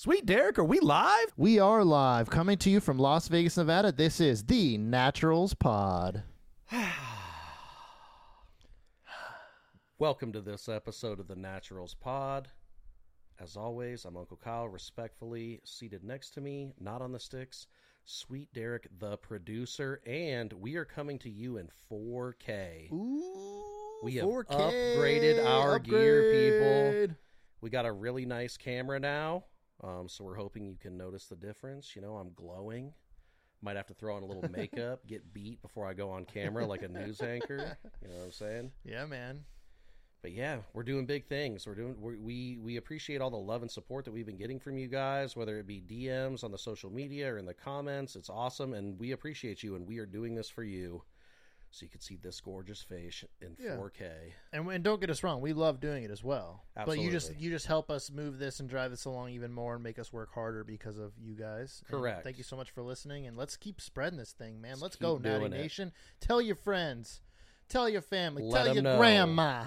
Sweet Derek, are we live? We are live, coming to you from Las Vegas, Nevada. This is the Naturals Pod. Welcome to this episode of the Naturals Pod. As always, I'm Uncle Kyle, respectfully seated next to me, not on the sticks, Sweet Derek, the producer, and we are coming to you in 4K. Ooh, We have 4K upgraded our gear, people. We got a really nice camera now, um, so we're hoping you can notice the difference. You know, I'm glowing. Might have to throw on a little makeup, get beat before I go on camera like a news anchor. You know what I'm saying? Yeah, man. but yeah, we're doing big things. We're doing we're, we we appreciate all the love and support that we've been getting from you guys, whether it be DMs on the social media or in the comments. It's awesome, and we appreciate you. And we are doing this for you, so you can see this gorgeous face in Yeah. 4K. And, and don't get us wrong, we love doing it as well. But you just Absolutely. you just help us move this and drive this along even more and make us work harder because of you guys. And Correct. thank you so much for listening, and let's keep spreading this thing, man. Let's keep go, Natty doing it. Nation. Tell your friends, tell your family, Let tell 'em your know. grandma.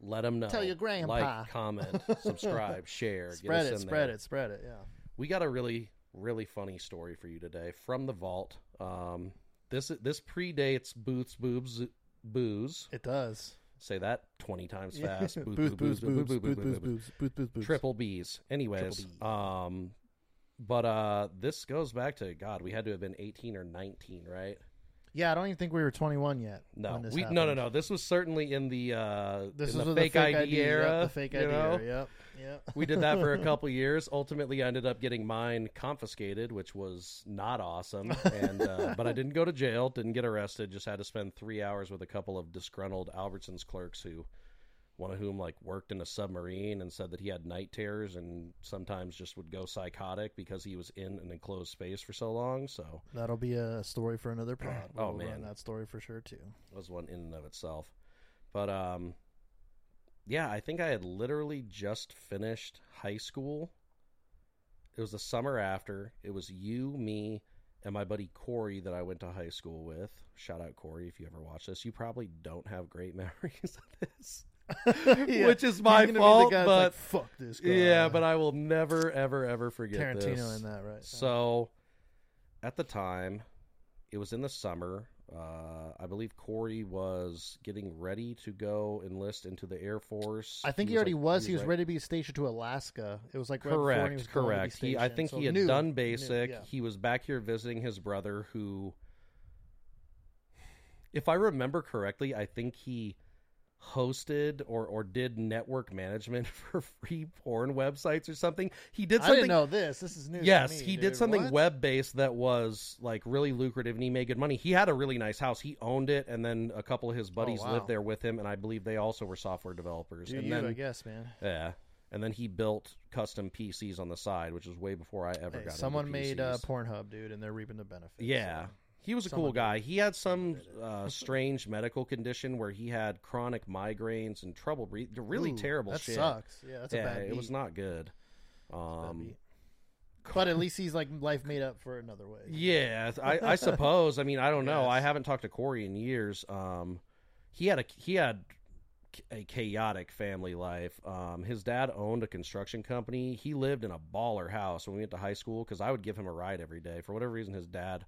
Let them know. Tell your grandpa. Like, comment, subscribe, share. Spread get it, us in spread there. it, spread it. Yeah. We got a really really funny story for you today from the vault. Um, this this predates Booth's boobs booze. It does. Say that twenty times fast. Booth booze booze booze booze booze booze booth booth triple B's. Anyways, um, but uh, this goes back to God. We had to have been eighteen or nineteen, right? Yeah, I don't even think we were 21 yet. No, we no no no. This was certainly in the uh, This in was the fake, the fake ID, era. the fake you ID know? era. Yep, yep. we did that for a couple years. Ultimately, I ended up getting mine confiscated, which was not awesome. And uh, but I didn't go to jail, didn't get arrested. Just had to spend three hours with a couple of disgruntled Albertsons clerks who, one of whom like worked in a submarine and said that he had night terrors and sometimes just would go psychotic because he was in an enclosed space for so long. So That'll be a story for another pod. Oh, We'll man. that story for sure too. it was one in and of itself. But um, yeah, I think I had literally just finished high school. It was the summer after. It was you, me, and my buddy Corey that I went to high school with. Shout out Corey if you ever watch this. You probably don't have great memories of this, Yeah, which is my fault. But like, fuck this guy. yeah, but I will never, ever, ever forget Tarantino this. in that, right? So, at the time, it was in the summer. Uh, I believe Corey was getting ready to go enlist into the Air Force. I think he, already like- was. He was right- ready to be stationed to Alaska. It was like right before he Correct, was going to be correct. He, I think So he had new, done new, basic. yeah. He was back here visiting his brother, who, if I remember correctly, I think he hosted or or did network management for free porn websites or something. He did I something. didn't know this. This is new. Yes, to me, he dude. did something What? web based that was like really lucrative and he made good money. He had a really nice house. He owned it and then a couple of his buddies Oh, wow. lived there with him and I believe they also were software developers. Do and you, then I guess, man. yeah. And then he built custom PCs on the side, which was way before I ever Hey, got someone into made uh. Pornhub, dude, and they're reaping the benefits. Yeah. so. He was a cool guy. He had some uh, strange medical condition where he had chronic migraines and trouble breathing. Really Ooh, terrible that shit. sucks. Yeah, that's yeah, a bad it was not good. That's a bad Um. But at least he's like life made up for another way. Yeah, I, I suppose. I mean, I don't know. I haven't talked to Corey in years. Um, he had a he had a chaotic family life. Um, his dad owned a construction company. He lived in a baller house when we went to high school because I would give him a ride every day. For whatever reason, his dad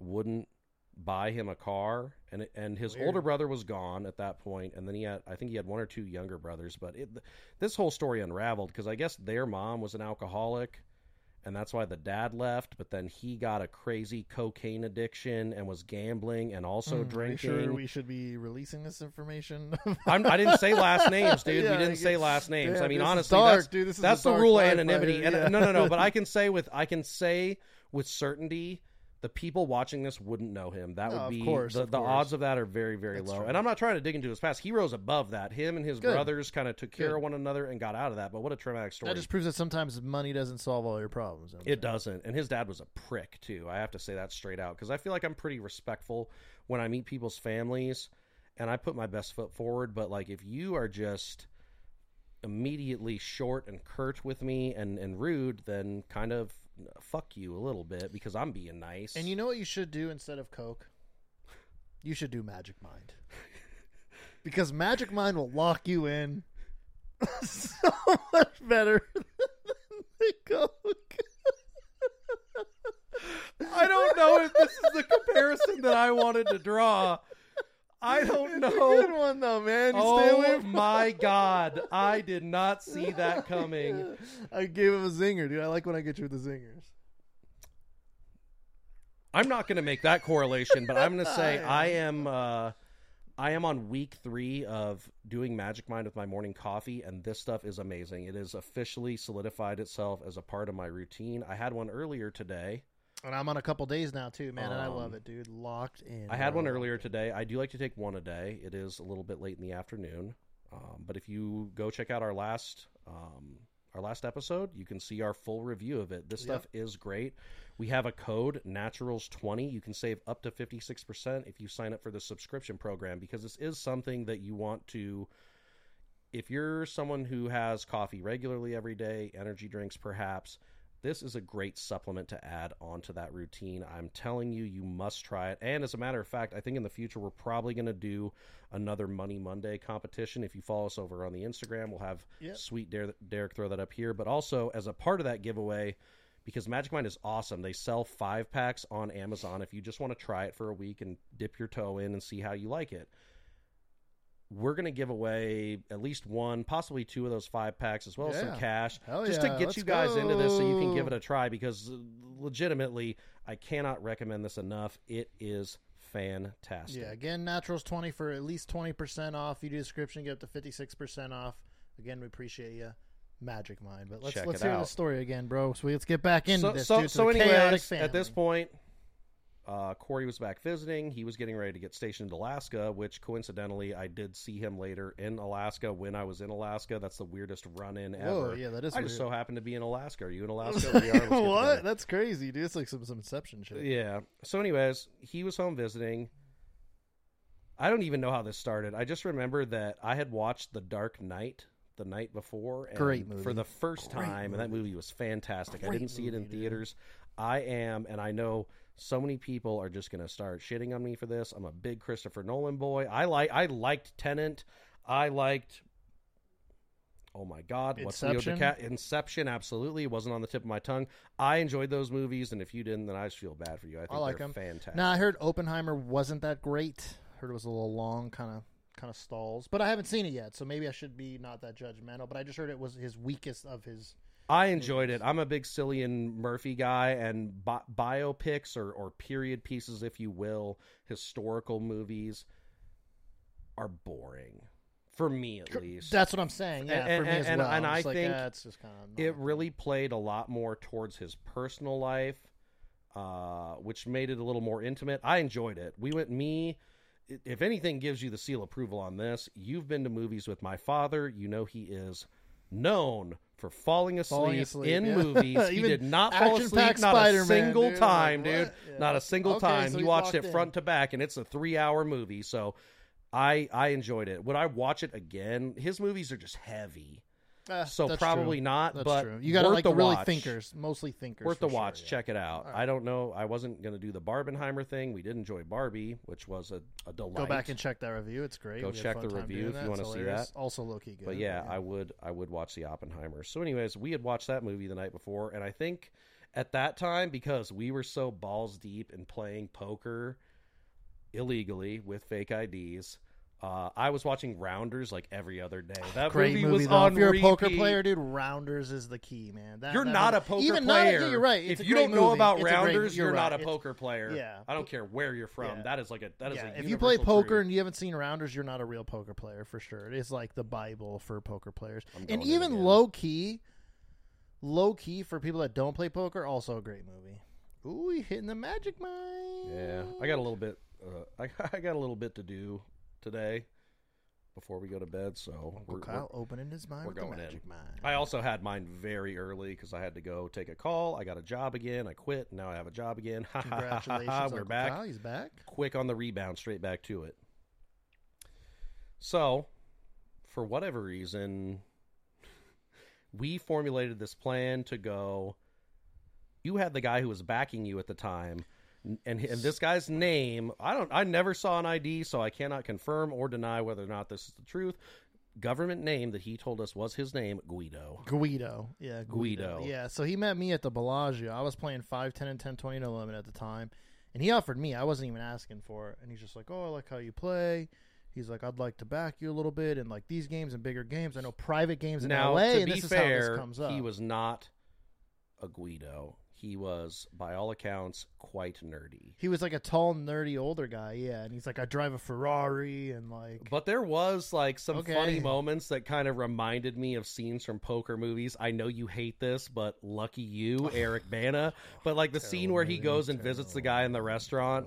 wouldn't buy him a car, and and his Weird. older brother was gone at that point, and then he had I think he had one or two younger brothers. But it, this whole story unraveled because I guess their mom was an alcoholic and that's why the dad left. But then he got a crazy cocaine addiction and was gambling and also hmm, you drinking. sure we should be releasing this information? I'm, I didn't say last names, dude. Yeah, we didn't say last names. I mean, honestly, dark, that's dude. This is that's the rule of anonymity. right And no, no, no. But I can say with I can say with certainty. The people watching this wouldn't know him. That No, would be course, the, the odds of that are very, very That's low. true. And I'm not trying to dig into his past. He rose above that. Him and his Good. brothers kind of took care Good. of one another and got out of that. But what a traumatic story! that just proves that sometimes money doesn't solve all your problems. you know what I'm It saying? doesn't. And his dad was a prick, too. I have to say that straight out because I feel like I'm pretty respectful when I meet people's families and I put my best foot forward. But, like, if you are just immediately short and curt with me and, and rude, then kind of fuck you a little bit because I'm being nice. And you know what you should do instead of Coke? You should do Magic Mind. because Magic Mind will lock you in so much better than Coke. I don't know if this is the comparison that I wanted to draw. I don't It's a good one though, man. You Oh my god. I did not see that coming. I gave him a zinger, dude. I like when I get you with the zingers. I'm not going to make that correlation, but I'm going to say I am uh I am on week 3 of doing Magic Mind with my morning coffee and this stuff is amazing. It has officially solidified itself as a part of my routine. I had one earlier today. And I'm on a couple days now too, man, and I love Um, it, dude. Locked in. I had one earlier today. I do like to take one a day. It is a little bit late in the afternoon, um, but if you go check out our last um, our last episode, you can see our full review of it. This stuff is great. We have a code Naturals twenty. You can save up to fifty six percent if you sign up for the subscription program because this is something that you want to. If you're someone who has coffee regularly every day, energy drinks perhaps, this is a great supplement to add onto that routine. I'm telling you, you must try it. And as a matter of fact, I think in the future we're probably going to do another Money Monday competition. If you follow us over on the Instagram, we'll have Yep. sweet Derek, Derek throw that up here. But also as a part of that giveaway, because Magic Mind is awesome, they sell five packs on Amazon. If you just want to try it for a week and dip your toe in and see how you like it we're going to give away at least one, possibly two of those five packs, as well as some cash, Hell just yeah, to get let's you guys into this, so you can give it a try. Because uh, legitimately, I cannot recommend this enough. It is fantastic. Yeah, again, Naturals twenty for at least twenty percent off. You do description, get up to fifty six percent off. Again, we appreciate you, Magic Mind. But let's Check let's hear the story again, bro. So let's get back into so, this. so, dude, so anyways, at this point, uh, Corey was back visiting. He was getting ready to get stationed in Alaska, which coincidentally, I did see him later in Alaska when I was in Alaska. That's the weirdest run in ever. Yeah, that is. I just so happened to be in Alaska. Are you in Alaska? What? That's crazy, dude. It's like some some Inception shit. Yeah. So, anyways, he was home visiting. I don't even know how this started. I just remember that I had watched The Dark Knight the night before. And Great movie. For the first Great time, and that movie. movie was fantastic. I didn't see it in movie, dude. theaters. I am, and I know so many people are just going to start shitting on me for this. I'm a big Christopher Nolan boy. I like. I liked Tenet. I liked. Oh my God! What's Leo Inception? DiCap- Inception, absolutely. It wasn't on the tip of my tongue. I enjoyed those movies, and if you didn't, then I just feel bad for you. I think like they're 'em. fantastic. Now I heard Oppenheimer wasn't that great. Heard it was a little long, kind of kind of stalls. But I haven't seen it yet, so maybe I should be not that judgmental. But I just heard it was his weakest of his. I enjoyed it. I'm a big Cillian Murphy guy, and bi- biopics or, or period pieces, if you will, historical movies are boring for me at least. That's what I'm saying. Yeah, And- for me as and- well. and I like, think "Ah, just kind of it really played a lot more towards his personal life, uh, which made it a little more intimate. I enjoyed it. We went me. If anything gives you the seal approval on this, you've been to movies with my father. You know he is known for falling asleep, Falling asleep, in yeah. movies. he did not fall asleep not a Spider-Man, single dude. time, dude. Yeah. Not a single Okay, time. so he he's watched it in. front to back, and it's a three-hour movie. So. I, I enjoyed it. Would I watch it again? His movies are just heavy. Ah, So probably true. not, That's but true. You got to like the really watch. thinkers, mostly thinkers. Worth the sure, watch. yeah. Check it out. Right. I don't know. I wasn't going to do the Barbenheimer thing. We did enjoy Barbie, which was a, a delight. Go back and check that review. It's great. Go We check the review if you wanna see that. Also low key good. But yeah, I would I would watch the Oppenheimer. So, anyways, we had watched that movie the night before, and I think at that time because we were so balls deep in playing poker illegally with fake IDs. Uh, I was watching Rounders like every other day. That Great movie, movie, was though. on If you're a poker player, dude, Rounders is the key, man. That, You're that not movie- a poker Even not- player. yeah, you're right. It's if you don't know about It's a great- rounders, you're, not right. a It's- poker player. yeah. I don't care where you're from. Yeah. That is like a that is yeah, a if you play poker truth. and you haven't seen Rounders, you're not a real poker player for sure. It is like the Bible for poker players, and even low key, low key for people that don't play poker, also a great movie. Ooh, hitting the Magic Mind. Yeah, I got a little bit. Uh, I, I got a little bit to do today before we go to bed. So Uncle we're, Kyle opening his mind we're with the going in. Magic Mind. I also had mine very early because I had to go take a call. I got a job again. I quit. Now I have a job again. Congratulations, We're Uncle back. Kyle. He's back. quick on the rebound, straight back to it. So, for whatever reason, we formulated this plan to go. You had the guy who was backing you at the time, and and this guy's name I don't I never saw an ID, so I cannot confirm or deny whether or not this is the truth. government name that he told us was his name, Guido. Guido. Yeah, Guido. Guido. Yeah, so he met me at the Bellagio. I was playing 5, 10, and 10, 20, and 11 at the time. And he offered me. I wasn't even asking for it. And he's just like, oh, I like how you play. He's like, I'd like to back you a little bit in like these games and bigger games. I know private games in Now, LA, to and be this is how fair, this comes up. he was not a Guido. He was, by all accounts, quite nerdy. He was like a tall, nerdy older guy, yeah. And he's like, I drive a Ferrari, and like, But there was like some Okay. funny moments that kind of reminded me of scenes from poker movies. I know you hate this, but lucky you, Eric Bana. But like the scene where he goes and visits the guy in the restaurant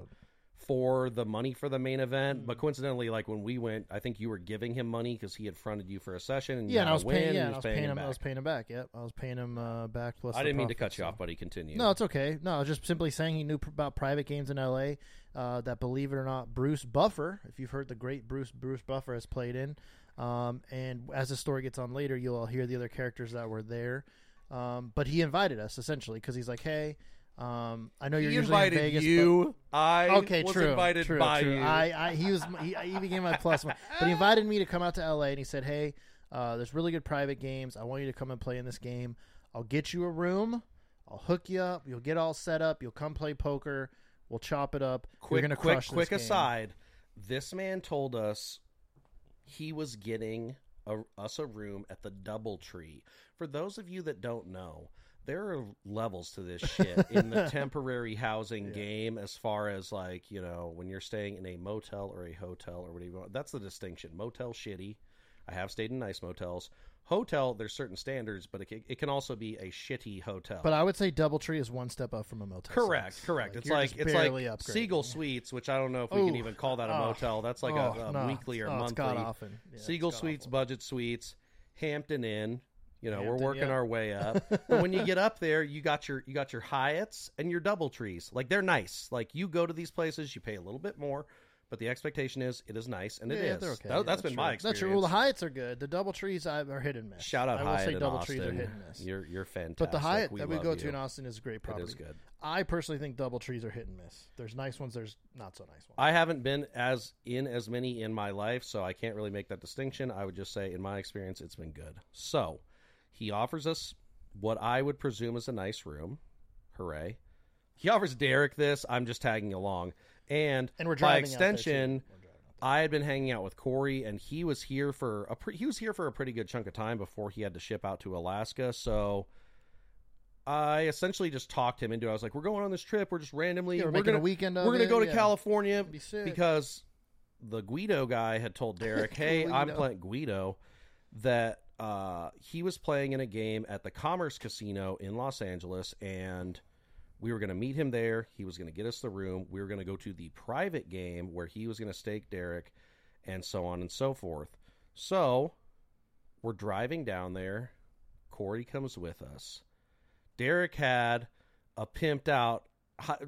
for the money for the main event. Mm. But coincidentally, like when we went, I think you were giving him money because he had fronted you for a session. And yeah, and I was paying, yeah, I was paying him Back. I was paying him back. Yep, I was paying him uh, back plus. I didn't mean to cut you so. off, but he continued. No, it's okay. No, I was just simply saying he knew pr- about private games in LA. Uh, that believe it or not, Bruce Buffer, if you've heard the great Bruce Bruce Buffer has played in, um, and as the story gets on later, you'll hear the other characters that were there. Um, but he invited us essentially because he's like, "Hey, um, I know you're he usually in Vegas, you. I okay, was true, invited true, by true. you. I, I, he was, he, he became my plus one, but he invited me to come out to LA, and he said, "Hey, uh, there's really good private games. I want you to come and play in this game. I'll get you a room. I'll hook you up. You'll get all set up. You'll come play poker. We'll chop it up. quick, You're gonna quick, crush this quick game." aside. This man told us he was getting a, us a room at the DoubleTree. For those of you that don't know, there are levels to this shit in the temporary housing Yeah. game. As far as like you know, when you're staying in a motel or a hotel or whatever, you want. that's the distinction. Motel shitty. I have stayed in nice motels. Hotel, there's certain standards, but it can, it can also be a shitty hotel. But I would say DoubleTree is one step up from a motel. Correct, Six. correct. it's you're like it's like upgrading. Siegel Suites, which I don't know if we can even call that a Oh. motel. That's like Oh, a, a weekly or Oh, monthly. god-awful. Yeah, it's Siegel. Suites, budget suites, Hampton Inn. You know, we're working yeah. our way up. but when you get up there, you got your you got your Hyatts and your Double Trees. Like they're nice. Like you go to these places, you pay a little bit more, but the expectation is it is nice, and it is. yeah, they're okay. That, has that's been true. my experience. That's true. Well, the Hyatts are good. The double trees are hit and miss. Shout out I will Hyatt say double Austin. trees are hit and miss. You're you're fantastic. But the Hyatt we that we go you. to in Austin is a great it property. is good. I personally think double trees are hit and miss. There's nice ones. There's not so nice ones. I haven't been as in as many in my life, so I can't really make that distinction. I would just say, in my experience, it's been good. So, he offers us what I would presume is a nice room. Hooray! He offers Derek this. I'm just tagging along, and, and we're by extension, We're driving out there. I had been hanging out with Corey, and he was here for a pre- he was here for a pretty good chunk of time before he had to ship out to Alaska. So. I essentially just talked him into. it. I was like, "We're going on this trip. We're just randomly. Yeah, we're, we're making gonna a weekend. Of we're gonna it, go to yeah. California Be because the Guido guy had told Derek, "Hey, I'm playing Guido," that uh, he was playing in a game at the Commerce Casino in Los Angeles, and we were going to meet him there. He was going to get us the room. We were going to go to the private game where he was going to stake Derek, and so on and so forth. So we're driving down there. Corey comes with us. Derek had a pimped out.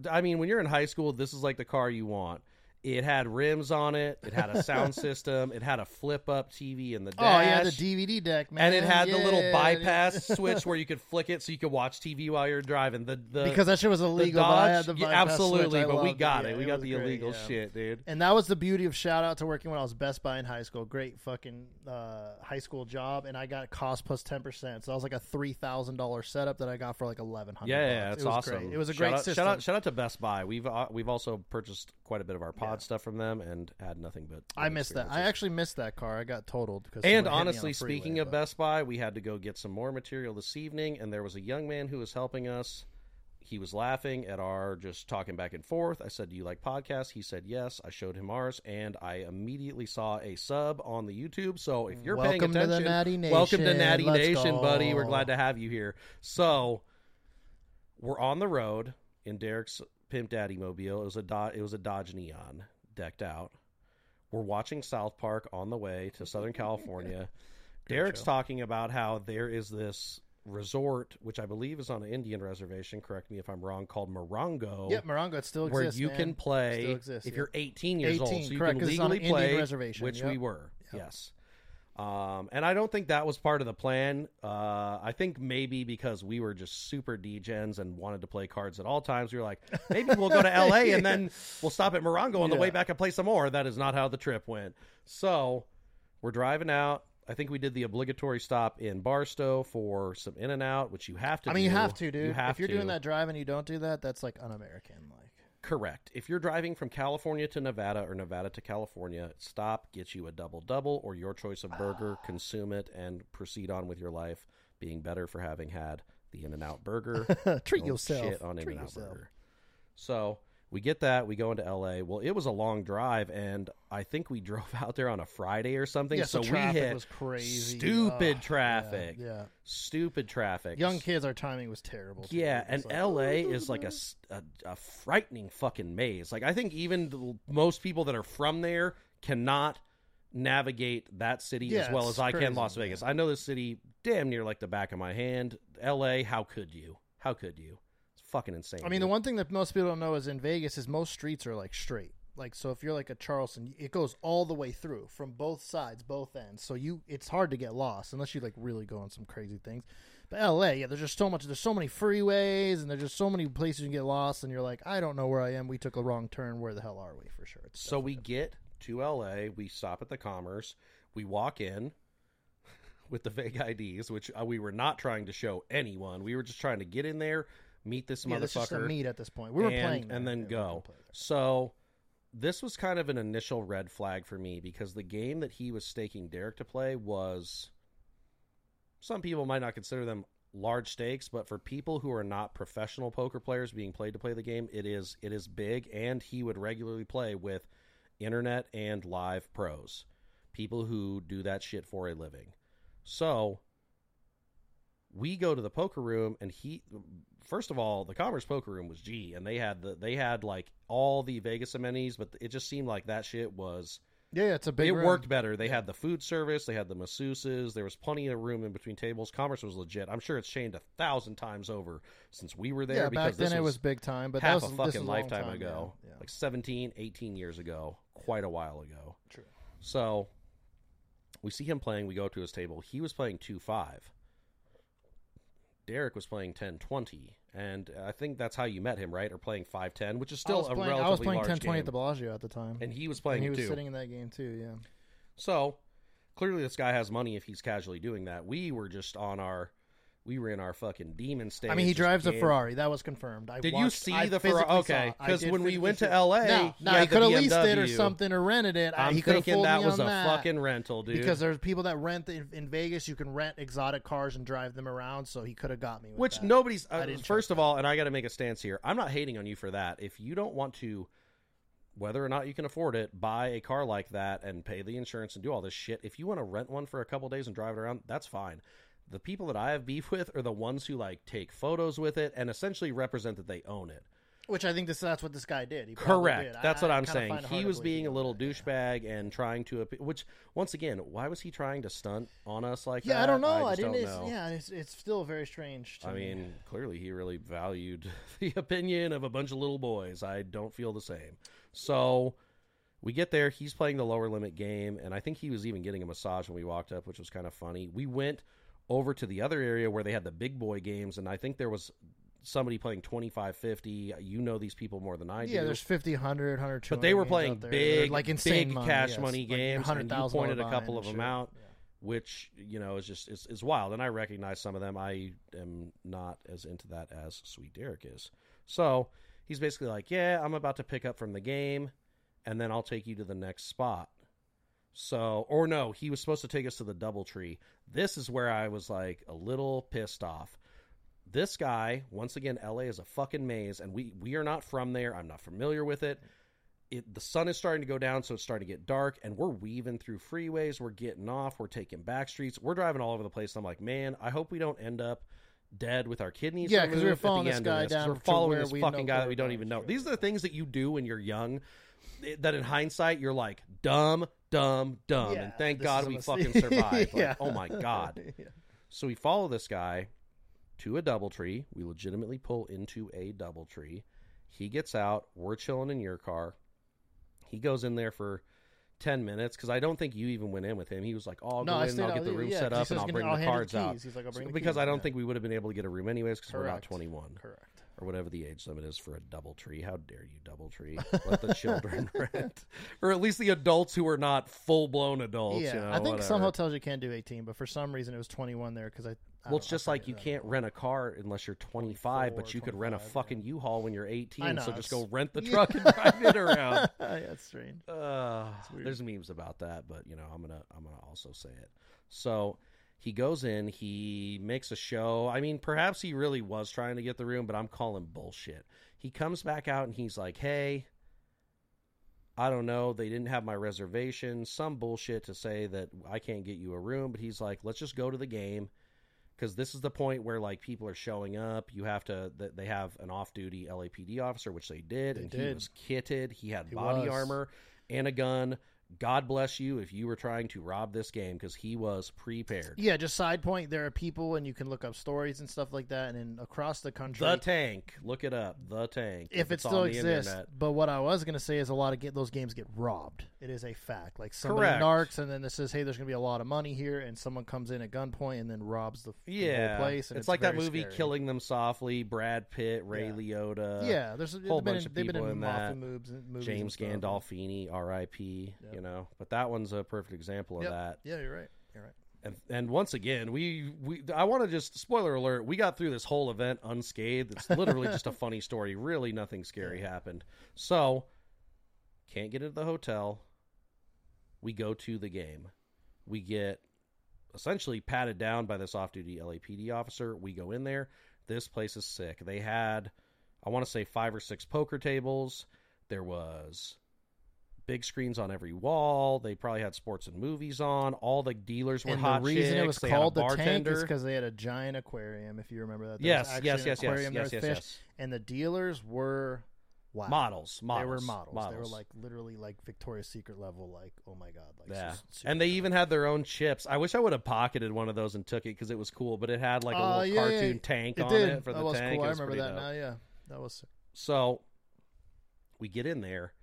I mean, when you're in high school, this is like the car you want. It had rims on it. It had a sound system. It had a flip up TV in the dash. Oh yeah, the DVD deck, man. and it had the little bypass switch where you could flick it so you could watch TV while you're driving. The the because that shit was illegal. but I had Dodge, the yeah, absolutely. But we got Yeah, it. We got the great, illegal yeah. shit, dude. And that was the beauty of shout out to working when I was Best Buy in high school. Great fucking uh, high school job, and I got cost plus ten percent. So that was like a three thousand dollar setup that I got for like eleven hundred. Yeah, yeah, it's it awesome. Great. It was a Shout great out, system. Shout out, shout out to Best Buy. We've uh, we've also purchased quite a bit of our pod Yeah. stuff from them and had nothing but. I missed that. I actually missed that car. I got totaled because. And someone hit me on honestly, freeway, speaking of Best Buy, we had to go get some more material this evening, and there was a young man who was helping us. He was laughing at our just talking back and forth. I said, "Do you like podcasts?" He said, "Yes." I showed him ours, and I immediately saw a sub on the YouTube. So if you're paying Welcome to attention, the Natty Nation. welcome to Natty Let's Nation, buddy. We're glad to have you here. So we're on the road in Derek's Pimp Daddy mobile. It was a Do- it was a Dodge Neon decked out. We're watching South Park on the way to Southern California. Derek's show. talking about how there is this resort, which I believe is on an Indian reservation. Correct me if I'm wrong. Called Morongo. Yep, Morongo it still exists. Where you man. can play exists, if yeah. you're 18 years old, so you correct, can 'cause it's on legally an Indian play, reservation, which yep. we were. Yep. Yes. Um, and I don't think that was part of the plan. Uh, I think maybe because we were just super degens and wanted to play cards at all times, we were like, maybe we'll go to LA and then we'll stop at Morongo on the way back and play some more. That is not how the trip went. So we're driving out. I think we did the obligatory stop in Barstow for some In and Out, which you have to. I mean, you have to, dude. You have if you're to. doing that drive and you don't do that, that's like un-American. Like, Correct. If you're driving from California to Nevada or Nevada to California, stop, get you a double double or your choice of burger, ah. consume it, and proceed on with your life, being better for having had the In and Out burger. treat Don't yourself. Shit on In-N-Out. Burger. So we get that. We go into LA. Well, it was a long drive, and I think we drove out there on a Friday or something. Yeah, so so we traffic hit was crazy. stupid Ugh, traffic. Yeah, yeah. Stupid traffic. young kids, our timing was terrible. Yeah, and like, LA is like a a frightening fucking maze. Like I think even the, most people that are from there cannot navigate that city Yeah, as well as I crazy, can Las Vegas. I know this city damn near like the back of my hand. LA, how could you? How could you? Fucking insane. I mean, the one thing that most people don't know is in Vegas is most streets are like straight. Like so, if you're like a Charleston, it goes all the way through from both sides, both ends. So you, it's hard to get lost unless you like really go on some crazy things. But LA, yeah, there's just so much. There's so many freeways, and there's just so many places you can get lost, and you're like, I don't know where I am. We took a wrong turn. Where the hell are we? For sure. It's So we get to LA, we stop at the Commerce, we walk in with the fake IDs, which uh, we were not trying to show anyone. We were just trying to get in there, meet this yeah, this is just a motherfucker, meet at this point. We were and, playing, and then we go. playing. So this was kind of an initial red flag for me because the game that he was staking Derek to play was some people might not consider them large stakes, but for people who are not professional poker players being played to play the game, it is it is big and he would regularly play with internet and live pros. People who do that shit for a living. So we go to the poker room and he first of all the commerce poker room was g and they had the they had like all the vegas amenities but it just seemed like that shit was Yeah, it's a big. it room. worked better they had the food service they had the masseuses there was plenty of room in between tables commerce was legit i'm sure it's changed a thousand times over since we were there Yeah, because back then this it was was big time, but half that was a fucking was long lifetime time, ago Yeah, yeah. like 17 18 years ago quite a while ago True. so we see him playing. We go to his table. He was playing 2 5. Derek was playing 10 20. And I think that's how you met him, right? Or playing 5 10, which is still a playing, relatively I was playing large 10 20 at the Bellagio at the time. and he was playing and he was too. sitting in that game too, yeah. So clearly, this guy has money if he's casually doing that. We were just on our. We were in our fucking demon stage. I mean, he drives a Ferrari. That was confirmed. I Did you see I the Ferrari? Okay, saw it. I 'cause did when we went to. LA, no, he no, he could have leased it or something or rented it. I'm he thinking that was a that. fucking rental, dude. because there's people that rent in, in Vegas. You can rent exotic cars and drive them around. So he could have got me. Which that. nobody's. Uh, first of all, and I got to make a stance here. I'm not hating on you for that. If you don't want to, whether or not you can afford it, buy a car like that and pay the insurance and do all this shit. If you want to rent one for a couple days and drive it around, that's fine. The people that I have beef with are the ones who like take photos with it and essentially represent that they own it. Which I think this that's what this guy did. He Correct. did. That's I- what I'm saying. find it hard He was being a little douchebag and trying to, which once again, why was he trying to stunt on us like Yeah, that? Yeah, I don't know. I, I, didn't. it's- know. Yeah, it's, it's still very strange. To I me. mean, clearly he really valued the opinion of a bunch of little boys. I don't feel the same. So we get there. He's playing the lower limit game, and I think he was even getting a massage when we walked up, which was kind of funny. We went over to the other area where they had the big boy games, and I think there was somebody playing 25 50. You know these people more than I do. yeah, there's 50, 100, 100, but they were playing big, like insane big money, cash yes. money Like games, and you pointed a couple of them shit. out Yeah. which you know is just is, is wild and i recognize some of them i am not as into that as sweet derek is so he's basically like yeah i'm about to pick up from the game and then i'll take you to the next spot so or no he was supposed to take us to the double tree this is where i was like a little pissed off this guy once again la is a fucking maze and we we are not from there i'm not familiar with it it, the sun is starting to go down, so it's starting to get dark, and we're weaving through freeways. We're getting off. We're taking back streets. We're driving all over the place. I'm like, man, I hope we don't end up dead with our kidneys. Yeah, because we were removed at the following this guy 'cause down We're following this fucking guy that we don't even know. These are the things that you do when you're young. That in hindsight, you're like dumb, dumb, dumb, Yeah, and thank God we fucking survived. Yeah. Like, oh my god. Yeah. So we follow this guy to a double tree. We legitimately pull into a double tree. He gets out. We're chilling in your car. He goes in there for 10 minutes because I don't think you even went in with him. He was like, oh, I'll No, go I in, I'll get the room yeah, set up and I'll gonna- bring I'll the cards the out. He's like, the because I don't yeah. think we would have been able to get a room anyways because we're not Correct. 21. Correct. Or whatever the age limit is for a double tree. How dare you double tree? Let the children rent, or at least the adults who are not full blown adults. yeah, you know, I think some hotels you can do 18, but for some reason it was 21 there because I. I Well, it's just like you can't rent a car unless you're 25, but you could rent a 25, fucking U-Haul when you're 18. Know, so just go rent the Yeah. truck and drive it around. yeah, it's strange. Uh, weird. there's memes about that, but you know, I'm gonna I'm gonna also say it. So he goes in, he makes a show. I mean, perhaps he really was trying to get the room, but I'm calling bullshit. He comes back out and he's like, "Hey, I don't know, they didn't have my reservation. Some bullshit to say that I can't get you a room." But he's like, "Let's just go to the game." Because this is the point where like people are showing up, you have to. They have an off-duty LAPD officer, which they did, They and he did. was kitted. He had He body was. armor and a gun. God bless you if you were trying to rob this game because he was prepared. Yeah, just side point. There are people, and you can look up stories and stuff like that. And then across the country, The tank, look it up. The tank. if it it's still on the exists. internet. But what I was going to say is a lot of get, those games get robbed. It is a fact. Like somebody Correct. narcs, and then it says, "Hey, there's going to be a lot of money here," and someone comes in at gunpoint and then robs the, the yeah, whole place. And it's, it's, like that movie scary. "Killing Them Softly." Brad Pitt, Ray Yeah. Liotta, yeah, there's a whole bunch of they've been people in, in that. moves, movies James and. Gandolfini, R.I.P. Yep. You know, but that one's a perfect example of Yep. that. Yeah, you're right. You're right. And, and once again, we, we I want to just spoiler alert. We got through this whole event unscathed. It's literally just a funny story. Really, nothing scary happened. So, can't get into the hotel. We go to the game. We get essentially patted down by this off-duty LAPD officer. We go in there. This place is sick. They had, I want to say, five or six poker tables. There was big screens on every wall. They probably had sports and movies on. All the dealers were and hot the reason chicks. it was They called the tank is because they had a giant aquarium. If you remember that, There Yes, yes, yes, yes, aquarium, yes, yes, fish, yes. and the dealers were wow. Models, models, They were models. They were like literally like Victoria's Secret level. Like, oh my god, like Yeah, and they cool. even had their own chips. I wish I would have pocketed one of those and took it because it was cool. But it had like a Uh, little yeah, yeah, cartoon tank it on did. it for the that was tank. cool. I remember that dope. now. Yeah, that was sick. So we get in there,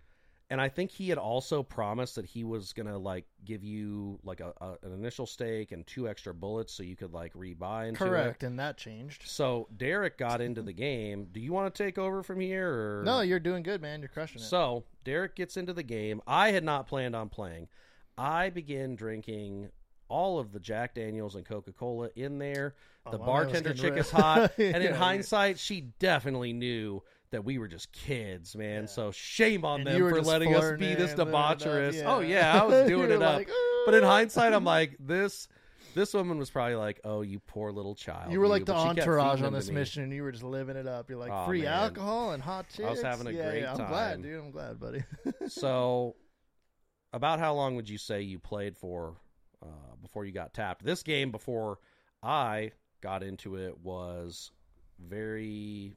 and I think he had also promised that he was gonna like give you like a, a an initial stake and two extra bullets so you could like rebuy into it. correct, and that changed. So Derek got into the game. Do you want to take over from here? Or No, you're doing good, man. You're crushing it. So Derek gets into the game. I had not planned on playing. I begin drinking all of the Jack Daniels and Coca Cola in there. Oh, the man bartender chick is hot, and in hindsight, she definitely knew that we were just kids, man. Yeah. So shame on And them for letting us be this and doing it up, debaucherous. yeah. Oh yeah, I was doing it up. but in hindsight, I'm like this. This woman was probably like, "Oh, you poor little child." You were like the she kept entourage on this mission, and you were just living it up. You're like Aw, free man. alcohol and hot chicks. I was having a yeah, great yeah, I'm time. glad, dude. I'm glad, buddy. so, about how long would you say you played for uh, before you got tapped? This game, before I got into it, was very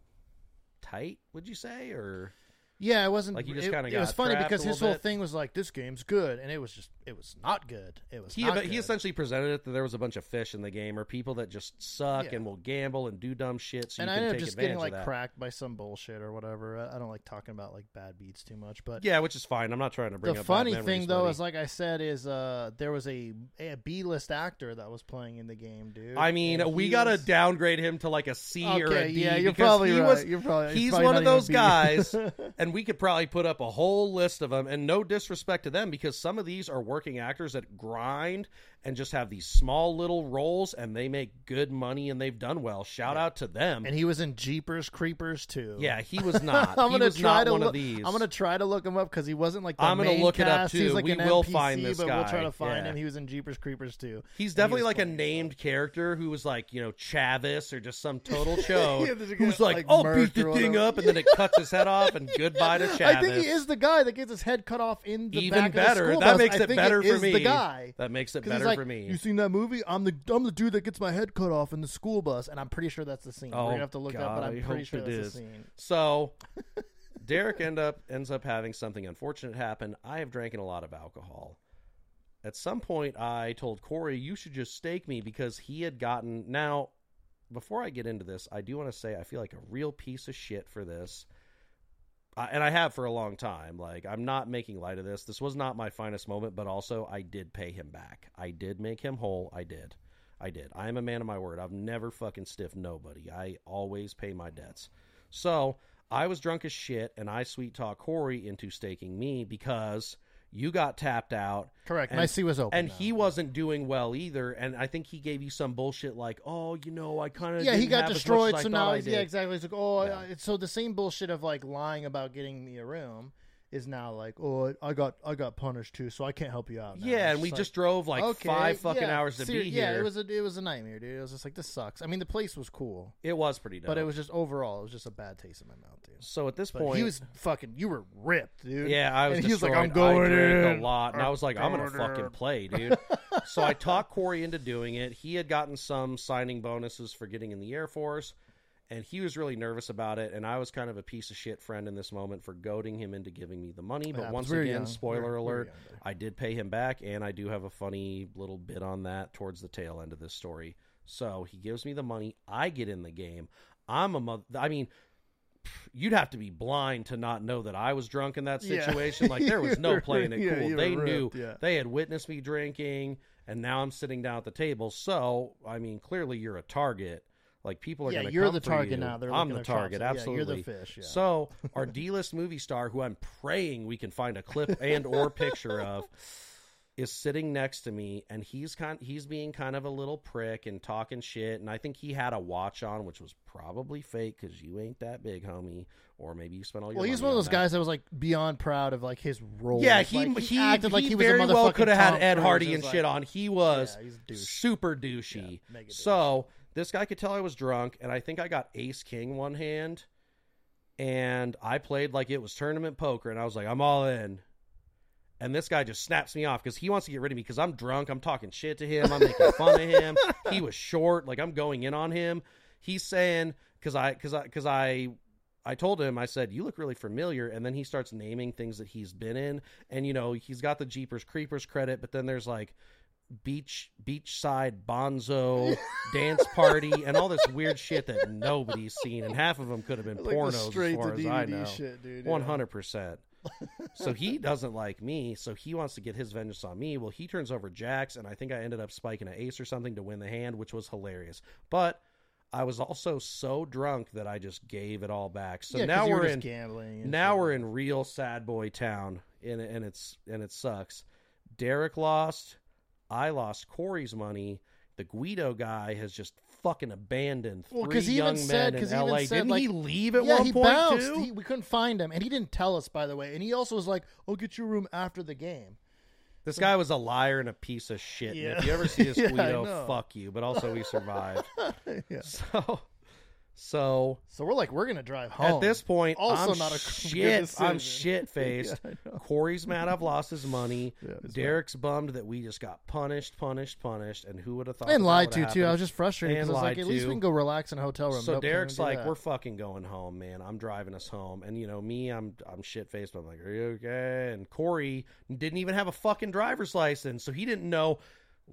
tight. Would you say, or Yeah, it wasn't Like, you just kinda It was funny because his whole bit? thing was like, "This game's good," and it was just, it was not good. It was he he good. essentially presented it that there was a bunch of fish in the game, or people that just suck Yeah. and will gamble and do dumb shit. So and you I can ended up take just advantage getting like of that. cracked by some bullshit or whatever. I don't like talking about like bad beats too much, but Yeah, which is fine. I'm not trying to bring the up funny thing though buddy. is like I said is uh there was a a B list actor that was playing in the game, dude. I mean, we gotta was- downgrade him to like a C or a D. Yeah, you're because probably he right. was you're probably he's probably one of those guys, and we could probably put up a whole list of them. And no disrespect to them, because some of these are working actors that grind and just have these small little roles, and they make good money, and they've done well. Shout out to them. and he was in Jeepers Creepers too. yeah, he was not. I'm he gonna was try not to one look, of these. I'm gonna try to look him up because he wasn't like the I'm gonna main look it up, cast. He's too. like We an will NPC, find this but we'll try to find Yeah. him. He was in Jeepers Creepers too. He's and he definitely like a named character who was like, you know, Chavis or just some total chode Yeah, who's guy, like, like, I'll beat the thing up, and then it cuts his head off, and goodbye to Chavis. I think he is the guy that gets his head cut off in the Even back better. Of the school That bus. makes it better for me. The guy. That makes it better like, for me. You seen that movie? I'm the I'm the dude that gets my head cut off in the school bus, and I'm pretty sure that's the scene. Oh, We're gonna oh, have to look it up, but I'm I pretty sure that's is. the scene. So Derek end up ends up having something unfortunate happen. I have drank a lot of alcohol. At some point, I told Corey, "You should just stake me," because he had gotten. Now, before I get into this, I do want to say I feel like a real piece of shit for this, uh, and I have for a long time. Like I'm not making light of this. This was not my finest moment, but also I did pay him back. I did make him whole. I did. I did. I am a man of my word. I've never fucking stiffed nobody. I always pay my debts. So I was drunk as shit, and I sweet talk Corey into staking me because you got tapped out. Correct. And- My was open. And now. he wasn't doing well either, and I think he gave you some bullshit like, "Oh, you know, I kind of yeah, he got destroyed. So now, yeah, exactly. He's like, oh, Yeah. Uh, I- so the same bullshit of like lying about getting me a room is now like, oh, I got, I got punished too, so I can't help you out. now. Yeah, It's and we like, just drove like okay, five fucking yeah, hours to ser- be here. Yeah, it was a, it was a nightmare, dude. It was just like this sucks. I mean, the place was cool, It was pretty dope. but it was just overall, it was just a bad taste in my mouth, dude. so at this But point he was fucking. You were ripped, dude. Yeah, I was. And he was like, "I'm going I in. a lot, and I I'm was like, "I'm gonna fucking play, dude." so I talked Corey into doing it. He had gotten some signing bonuses for getting in the Air Force, and he was really nervous about it. And I was kind of a piece of shit friend in this moment for goading him into giving me the money. But Yeah, once again, young. spoiler We were- we were alert, there. I did pay him back, and I do have a funny little bit on that towards the tail end of this story. So he gives me the money. I get in the game. I'm a mother. I mean, you'd have to be blind to not know that I was drunk in that Yeah. situation. Like there was no playing it Yeah, cool. they were knew yeah. they had witnessed me drinking, and now I'm sitting down at the table. So I mean, clearly you're a target. Like people are yeah, going to you're the target you. now. They're I'm the target. absolutely. Yeah, you're the fish. Yeah. So our D-list movie star, who I'm praying we can find a clip and or picture of, is sitting next to me, and he's kind he's being kind of a little prick and talking shit. And I think he had a watch on, which was probably fake because you ain't that big, homie. Or maybe you spent all your. well, he's one of those that. guys that was like beyond proud of like his role. Yeah, he like, he, acted like he, was a very well could have had Ed Hardy and was shit on. He was Yeah, super douchey. Mega douche. This guy could tell I was drunk, and I think I got Ace King one hand, and I played like it was tournament poker, and I was like, I'm all in. And this guy just snaps me off because he wants to get rid of me because I'm drunk. I'm talking shit to him. I'm making fun of him. He was short. Like I'm going in on him. He's saying because I because I because I I told him I said you look really familiar, and then he starts naming things that he's been in, and you know he's got the Jeepers Creepers credit, but then there's like beach beachside bonzo dance party and all this weird shit that nobody's seen, and half of them could have been Like pornos straight as far to as I know. shit, dude. One hundred percent. So he doesn't like me, so he wants to get his vengeance on me. Well, he turns over jacks, and I think I ended up spiking an ace or something to win the hand, which was hilarious. But I was also so drunk that I just gave it all back. So Yeah, now were we're in gambling. now shit. we're in real sad boy town, and and it's and it sucks. Derek lost. I lost Corey's money. The Guido guy has just fucking abandoned Well, three 'cause he young even said- men in he even L.A. said, Didn't he leave at yeah, one he point bounced. too? He, we couldn't find him, and he didn't tell us, by the way. And he also was like, "I'll get you a room after the game." This guy was a liar and a piece of shit. And Yeah. if you ever see this Yeah, Guido, fuck you. But also, we survived. yeah. So, so So we're like, we're gonna drive home. at this point, Also I'm not a good shit. I'm shit faced. Yeah, I know. Corey's mad I've lost his money. Yeah, it's Derek's bummed that we just got punished, punished, punished. And who would have thought? and that lied to too. I was just frustrated And because I was like, lied at least to. we can go relax in a hotel room. So Nope, can't Derek's do like, that. "We're fucking going home, man. I'm driving us home." And you know me, I'm I'm shit faced. I'm like, "Are you okay?" And Corey didn't even have a fucking driver's license, so he didn't know.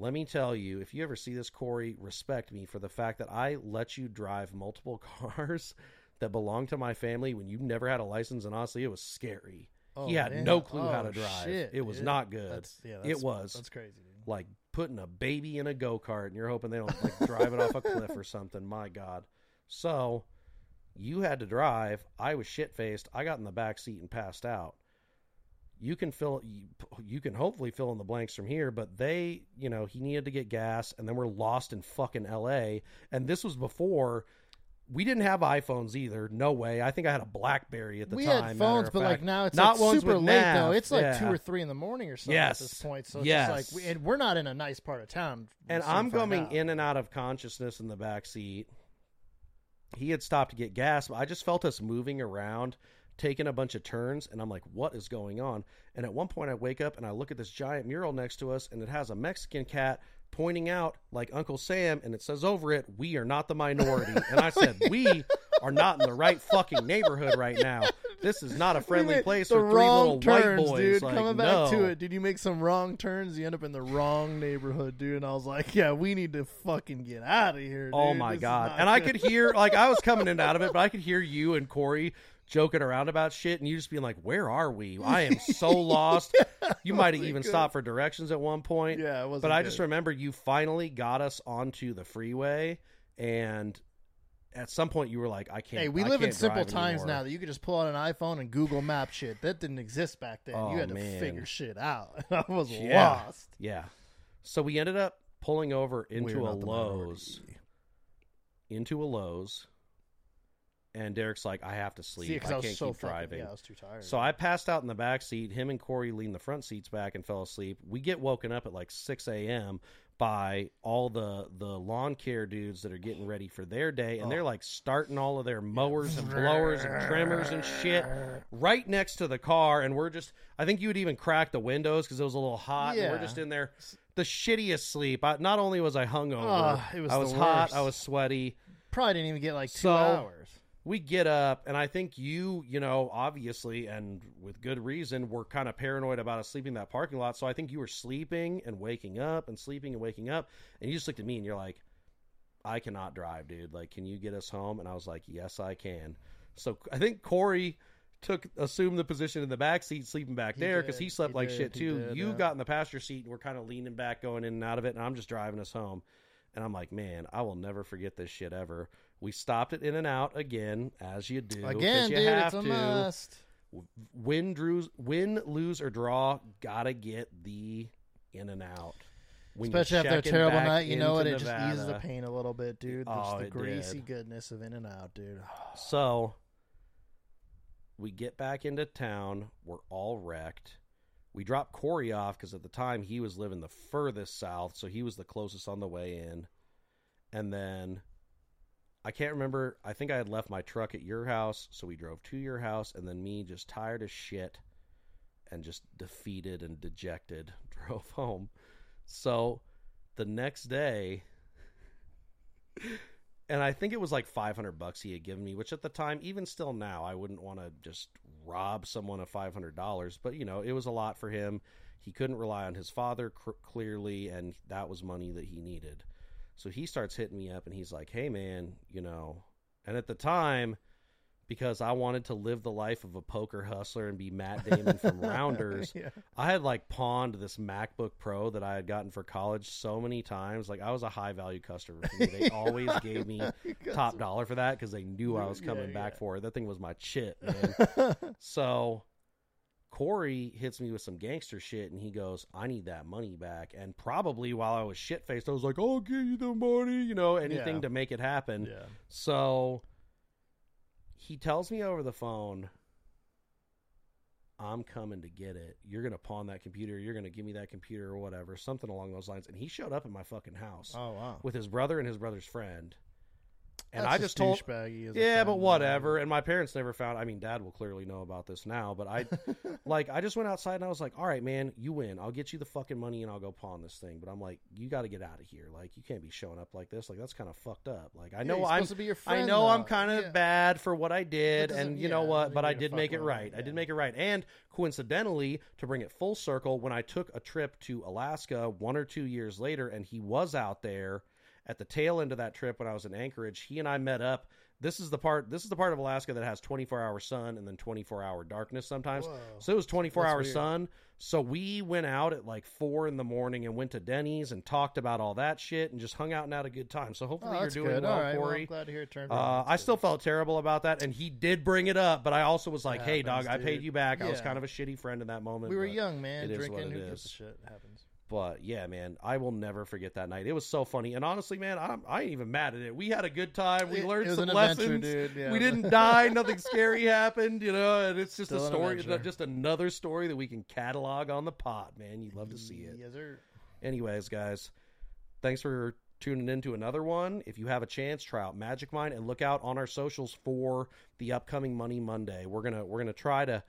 Let me tell you, if you ever see this, Corey, respect me for the fact that I let you drive multiple cars that belong to my family when you never had a license, and honestly, it was scary. Oh, he had man. no clue how Oh, to drive. shit, it was dude. not good. That's, yeah, It was. That's crazy. Dude. like putting a baby in a go kart and you're hoping they don't like drive it off a cliff or something. My God. So you had to drive. I was shit faced. I got in the back seat and passed out. You can fill you, you can hopefully fill in the blanks from here, but they, you know, he needed to get gas and then we're lost in fucking LA. And this was before we didn't have iPhones either. No way. I think I had a Blackberry at the we time. We had phones, but like now it's Not like super late nav. though. It's like two or three in the morning or something Yes. at this point. So it's Yes. just like, we, and we're not in a nice part of town. and I'm coming out. in and out of consciousness in the back seat. He had stopped to get gas, but I just felt us moving around, taking a bunch of turns, and I'm like, "What is going on?" And at one point, I wake up and I look at this giant mural next to us, and it has a Mexican cat pointing out like Uncle Sam, and it says over it, "We are not the minority." and I said, "We are not in the right fucking neighborhood right now. This is not a friendly place for three wrong little turns, white boys." dude. Like, Coming back to it, did you make some wrong turns? You end up in the wrong neighborhood, dude. And I was like, yeah, we need to fucking get out of here. Oh my This god! And I could hear like I was coming in and out of it, but I could hear you and Corey joking around about shit, and you just being like, "Where are we? I am so lost." You might oh have even good. stopped for directions at one point. Yeah, but I good. just remember you finally got us onto the freeway, and at some point you were like, I can't. Hey, we I live in simple times anymore. now that you could just pull out an iPhone and Google Map shit. That didn't exist back then. Oh, you had to man. figure shit out. I was Yeah. lost. Yeah. So we ended up pulling over into We're a Lowe's, into a Lowe's, and Derek's like, I have to sleep. See, I, I, was can't so keep fucking, driving. Yeah, I was too tired. So I passed out in the back seat. Him and Corey leaned the front seats back and fell asleep. We get woken up at like 6 a.m. by all the the lawn care dudes that are getting ready for their day, and they're oh. like starting all of their mowers and blowers and trimmers and shit right next to the car. And we're just, I think you would even crack the windows because it was a little hot. And we're just in there, the shittiest sleep. I, not only was I hungover, it was I was hot. I was sweaty probably didn't even get like two So- hours. We get up and i think you you know obviously and with good reason were kind of paranoid about us sleeping in that parking lot. So i think you were sleeping and waking up and sleeping and waking up and you just looked at me and you're like i cannot drive dude. Like can you get us home? And i was like yes i can. So i think corey took assumed the position in the back seat sleeping back He there because he slept He like did. shit too. did, you got in the passenger seat and we're kind of leaning back going in and out of it and i'm just driving us home. And i'm like man i will never forget this shit ever we stopped it In-N-Out again as you do Again, you dude, have it's a to must. win, drews, win, lose or draw. Gotta get the In-N-Out. When Especially after a terrible night, you know what? It just eases the pain a little bit, dude. Oh, just Oh, the greasy did. goodness of In-N-Out, dude. So we get back into town. We're all wrecked. We drop Corey off because at the time he was living the furthest south, so he was the closest on the way in. And then I can't remember. I think I had left my truck at your house, so we drove to your house, and then me, just tired as shit and just defeated and dejected, drove home. So the next day, and I think it was like 500 bucks he had given me, which at the time, even still now, I wouldn't want to just rob someone of $500. But, you know, it was a lot for him. He couldn't rely on his father cr- clearly, and that was money that he needed. So he starts hitting me up and he's like, hey, man, you know, and at the time, because I wanted to live the life of a poker hustler and be Matt Damon from Rounders, yeah. I had like pawned this MacBook Pro that I had gotten for college so many times. Like I was a high value customer. They always gave me top dollar for that because they knew I was Yeah, coming back for it. That thing was my chip, man. so Corey hits me with some gangster shit and he goes, I need that money back. And probably while I was shit faced, I was like, I'll give you the money, you know, anything Yeah. to make it happen. yeah. So he tells me over the phone, I'm coming to get it. You're going to pawn that computer. You're going to give me that computer or whatever, something along those lines. And he showed up at my fucking house Oh wow. with his brother and his brother's friend. And That's I just told, yeah, friend, but man. whatever. And my parents never found. I mean, Dad will clearly know about this now. But I, like, I just went outside and I was like, "All right, man, you win. I'll get you the fucking money and I'll go pawn this thing." But I'm like, "You got to get out of here. Like, you can't be showing up like this. Like, that's kind of fucked up. Like, I know he's I'm, supposed to be your I friend, know I'm kind of Yeah. bad for what I did, and you know what? But I did make it right. I did yeah. make it right. And coincidentally, to bring it full circle, when I took a trip to Alaska one or two years later, and he was out there at the tail end of that trip when I was in Anchorage, he and I met up. This is the part. This is the part of Alaska that has 24 hour sun and then 24 hour darkness sometimes. Whoa. So it was 24-hour sun. So we went out at like four in the morning and went to Denny's and talked about all that shit and just hung out and had a good time. So hopefully Oh, you're doing good. well, right. Well, Corey. I'm glad to hear it turned Uh. I still felt terrible about that, and he did bring it up, but I also was like, It "Hey, dog, happens, I paid you back. I was kind of a shitty friend in that moment." We were young, man. Drinking. Who gives a shit? Happens. But yeah, man, I will never forget that night. It was so funny, and honestly, man, I'm, I ain't even mad at it. We had a good time. We learned some lessons. dude. Yeah. we didn't die. Nothing scary happened. You know, and it's just Still a story, adventure. just another story that we can catalog on the pod, man. You'd love to see it. Yes, sir. Anyways, guys, thanks for tuning in to another one. If you have a chance, try out Magic Mind and look out on our socials for the upcoming Money Monday. We're gonna we're gonna try to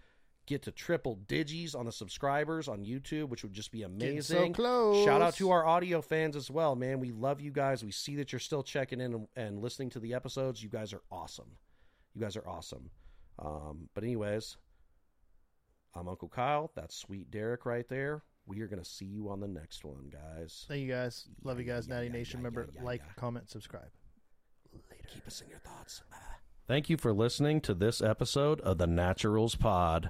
get to triple digis on the subscribers on YouTube, which would just be amazing. so close. Shout out to our audio fans as well, man. We love you guys. We see that you're still checking in and, and listening to the episodes. You guys are awesome. You guys are awesome. Um, but anyways, I'm Uncle Kyle. That's sweet Derek right there. We are gonna see you on the next one, guys. Thank you guys. Love you guys, yeah, Natty yeah, Nation. yeah, Remember, yeah, yeah, like, yeah. comment, subscribe. Later. Keep us in your thoughts. Thank you for listening to this episode of the Naturals Pod.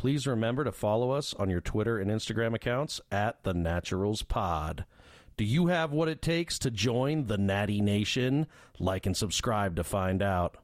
Please remember to follow us on your Twitter and Instagram accounts at the Naturals Pod. Do you have what it takes to join the Natty Nation? Like and subscribe to find out.